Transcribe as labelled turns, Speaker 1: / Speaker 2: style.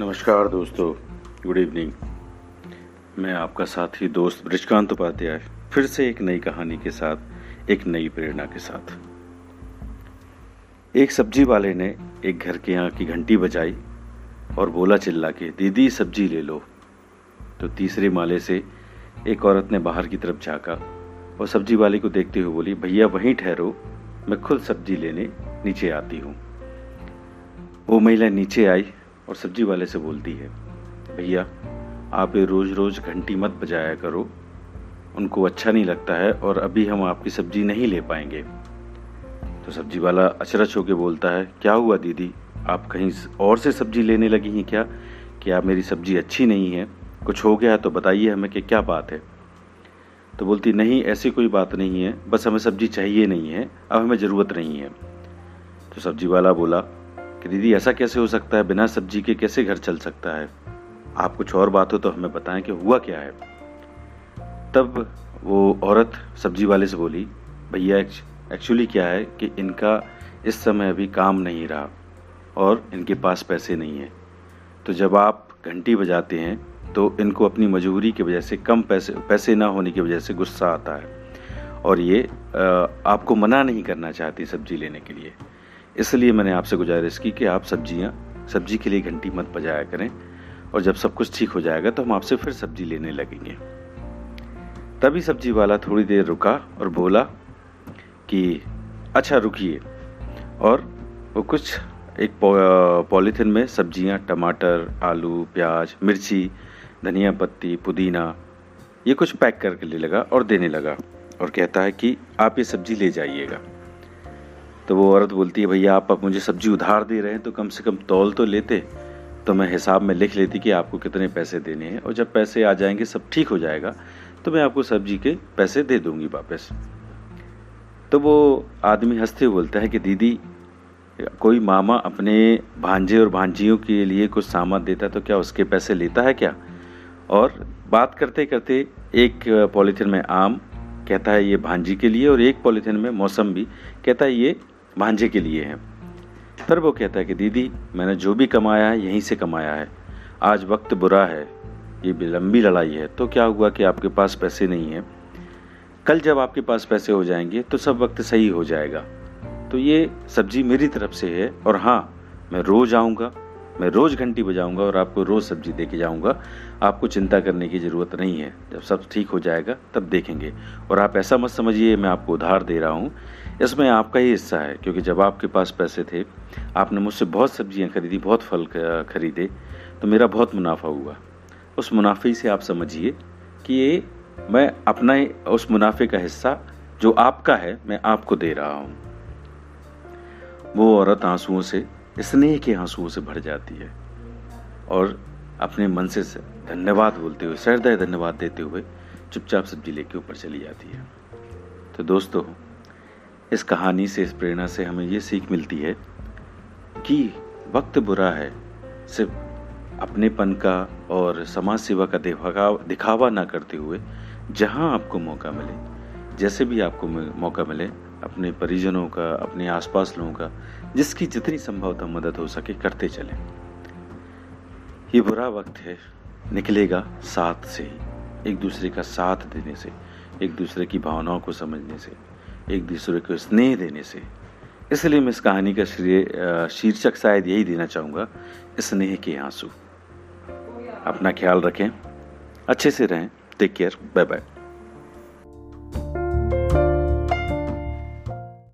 Speaker 1: नमस्कार दोस्तों good evening मैं आपका साथी दोस्त ब्रिजकांत उपाध्याय, फिर से एक नई कहानी के साथ, एक नई प्रेरणा के साथ। एक सब्ज़ी वाले ने एक घर के यहाँ की घंटी बजाई और बोला, चिल्ला के, दीदी, सब्ज़ी ले लो। तो तीसरे माले से एक औरत ने बाहर की तरफ़ झाँका और सब्ज़ी वाले को देखते हुए बोली, भैया, वहीं ठहरो, मैं खुद सब्ज़ी लेने नीचे आती हूँ। वो महिला नीचे आई और सब्ज़ी वाले से बोलती है, भैया, आप ये रोज़ रोज़ घंटी मत बजाया करो। उनको अच्छा नहीं लगता है और अभी हम आपकी सब्ज़ी नहीं ले पाएँगे। तो सब्ज़ी वाला अचरच होके बोलता है, क्या हुआ दीदी? आप कहीं और से सब्ज़ी लेने लगी हैं क्या? कि आप मेरी सब्ज़ी अच्छी नहीं है? कुछ हो गया तो बताइए हमें कि क्या बात है? तो बोलती, नहीं, ऐसी कोई बात नहीं है। बस हमें सब्ज़ी चाहिए नहीं है। अब हमें ज़रूरत नहीं है। तो सब्ज़ी वाला बोला कि दीदी, ऐसा कैसे हो सकता है? बिना सब्ज़ी के कैसे घर चल सकता है? आप कुछ और बात हो तो हमें बताएँ कि हुआ क्या है। तब वो औरत सब्ज़ी वाले से बोली, भैया एक्चुअली क्या है कि इनका इस समय अभी काम नहीं रहा और इनके पास पैसे नहीं हैं। तो जब आप घंटी बजाते हैं तो इनको अपनी मजबूरी की वजह से कम पैसे पैसे ना होने की वजह से गुस्सा आता है। और ये आपको मना नहीं करना चाहती सब्ज़ी लेने के लिए। इसलिए मैंने आपसे गुजारिश की कि आप सब्ज़ियाँ, सब्ज़ी के लिए घंटी मत बजाया करें और जब सब कुछ ठीक हो जाएगा तो हम आपसे फिर सब्ज़ी लेने लगेंगे। तभी सब्ज़ी वाला थोड़ी देर रुका और बोला कि अच्छा रुकिए। और वो कुछ एक पॉलीथिन में सब्ज़ियाँ, टमाटर, आलू, प्याज, मिर्ची, धनिया पत्ती, पुदीना, ये कुछ पैक करके ले लगा और देने लगा और कहता है कि, आप ये सब्ज़ी ले जाइएगा। तो वो औरत बोलती है, भैया, आप मुझे सब्ज़ी उधार दे रहे हैं तो कम से कम तौल तो लेते। तो मैं हिसाब में लिख लेती कि आपको कितने पैसे देने हैं, और जब पैसे आ जाएँगे, सब ठीक हो जाएगा तो मैं आपको सब्ज़ी के पैसे दे दूँगी वापस। तो वो आदमी हँसते हुए बोलता है कि, दीदी, कोई मामा अपने भांजे और भांजियों के लिए कुछ सामान देता है तो क्या उसके पैसे लेता है क्या? और बात करते करते एक पॉलीथिन में आम कहता है, ये भांजी के लिए, और एक पॉलीथिन में मौसम भी कहता है, ये भांजे के लिए है। फिर वो कहता है कि, दीदी, मैंने जो भी कमाया है, यहीं से कमाया है। आज वक्त बुरा है, ये लंबी लड़ाई है। तो क्या हुआ कि आपके पास पैसे नहीं है? कल जब आपके पास पैसे हो जाएँगे तो सब वक्त सही हो जाएगा। तो ये सब्ज़ी मेरी तरफ़ से है, और हाँ मैं रोज आऊँगा, मैं रोज़ घंटी बजाऊँगा और आपको रोज़ सब्ज़ी दे के जाऊँगा। आपको चिंता करने की ज़रूरत नहीं है। जब सब ठीक हो जाएगा, तब देखेंगे। और आप ऐसा मत समझिए, मैं आपको उधार दे रहा हूँ। इसमें आपका ही हिस्सा है, क्योंकि जब आपके पास पैसे थे, आपने मुझसे बहुत सब्ज़ियाँ खरीदी, बहुत फल खरीदे तो मेरा बहुत मुनाफा हुआ। उस मुनाफे से आप समझिए कि ये मैं अपना उस मुनाफे का हिस्सा जो आपका है, मैं आपको दे रहा हूँ। वो औरत आंसुओं से स्नेह के आंसुओं से भर जाती है। और अपने मन से, धन्यवाद बोलते हुए, सहृदय धन्यवाद देते हुए चुपचाप सब्ज़ी लेके ऊपर चली जाती है। तो दोस्तों इस कहानी से, इस प्रेरणा से हमें ये सीख मिलती है कि वक्त बुरा है, सिर्फ़ अपनेपन का और समाज सेवा का दिखावा ना करते हुए जहाँ आपको मौका मिले, जैसे भी आपको मौका मिले, अपने परिजनों का, अपने आसपास लोगों का, जिसकी जितनी संभवतः मदद हो सके करते चले। ये बुरा वक्त है, निकलेगा साथ से ही, एक दूसरे का साथ देने से, एक दूसरे की भावनाओं को समझने से। एक दूसरे को स्नेह देने से। इसलिए मैं इस कहानी का श्रेय शीर्षक शायद यही देना चाहूँगा, स्नेह के आँसू। अपना ख्याल रखें, अच्छे से रहें टेक केयर बाय बाय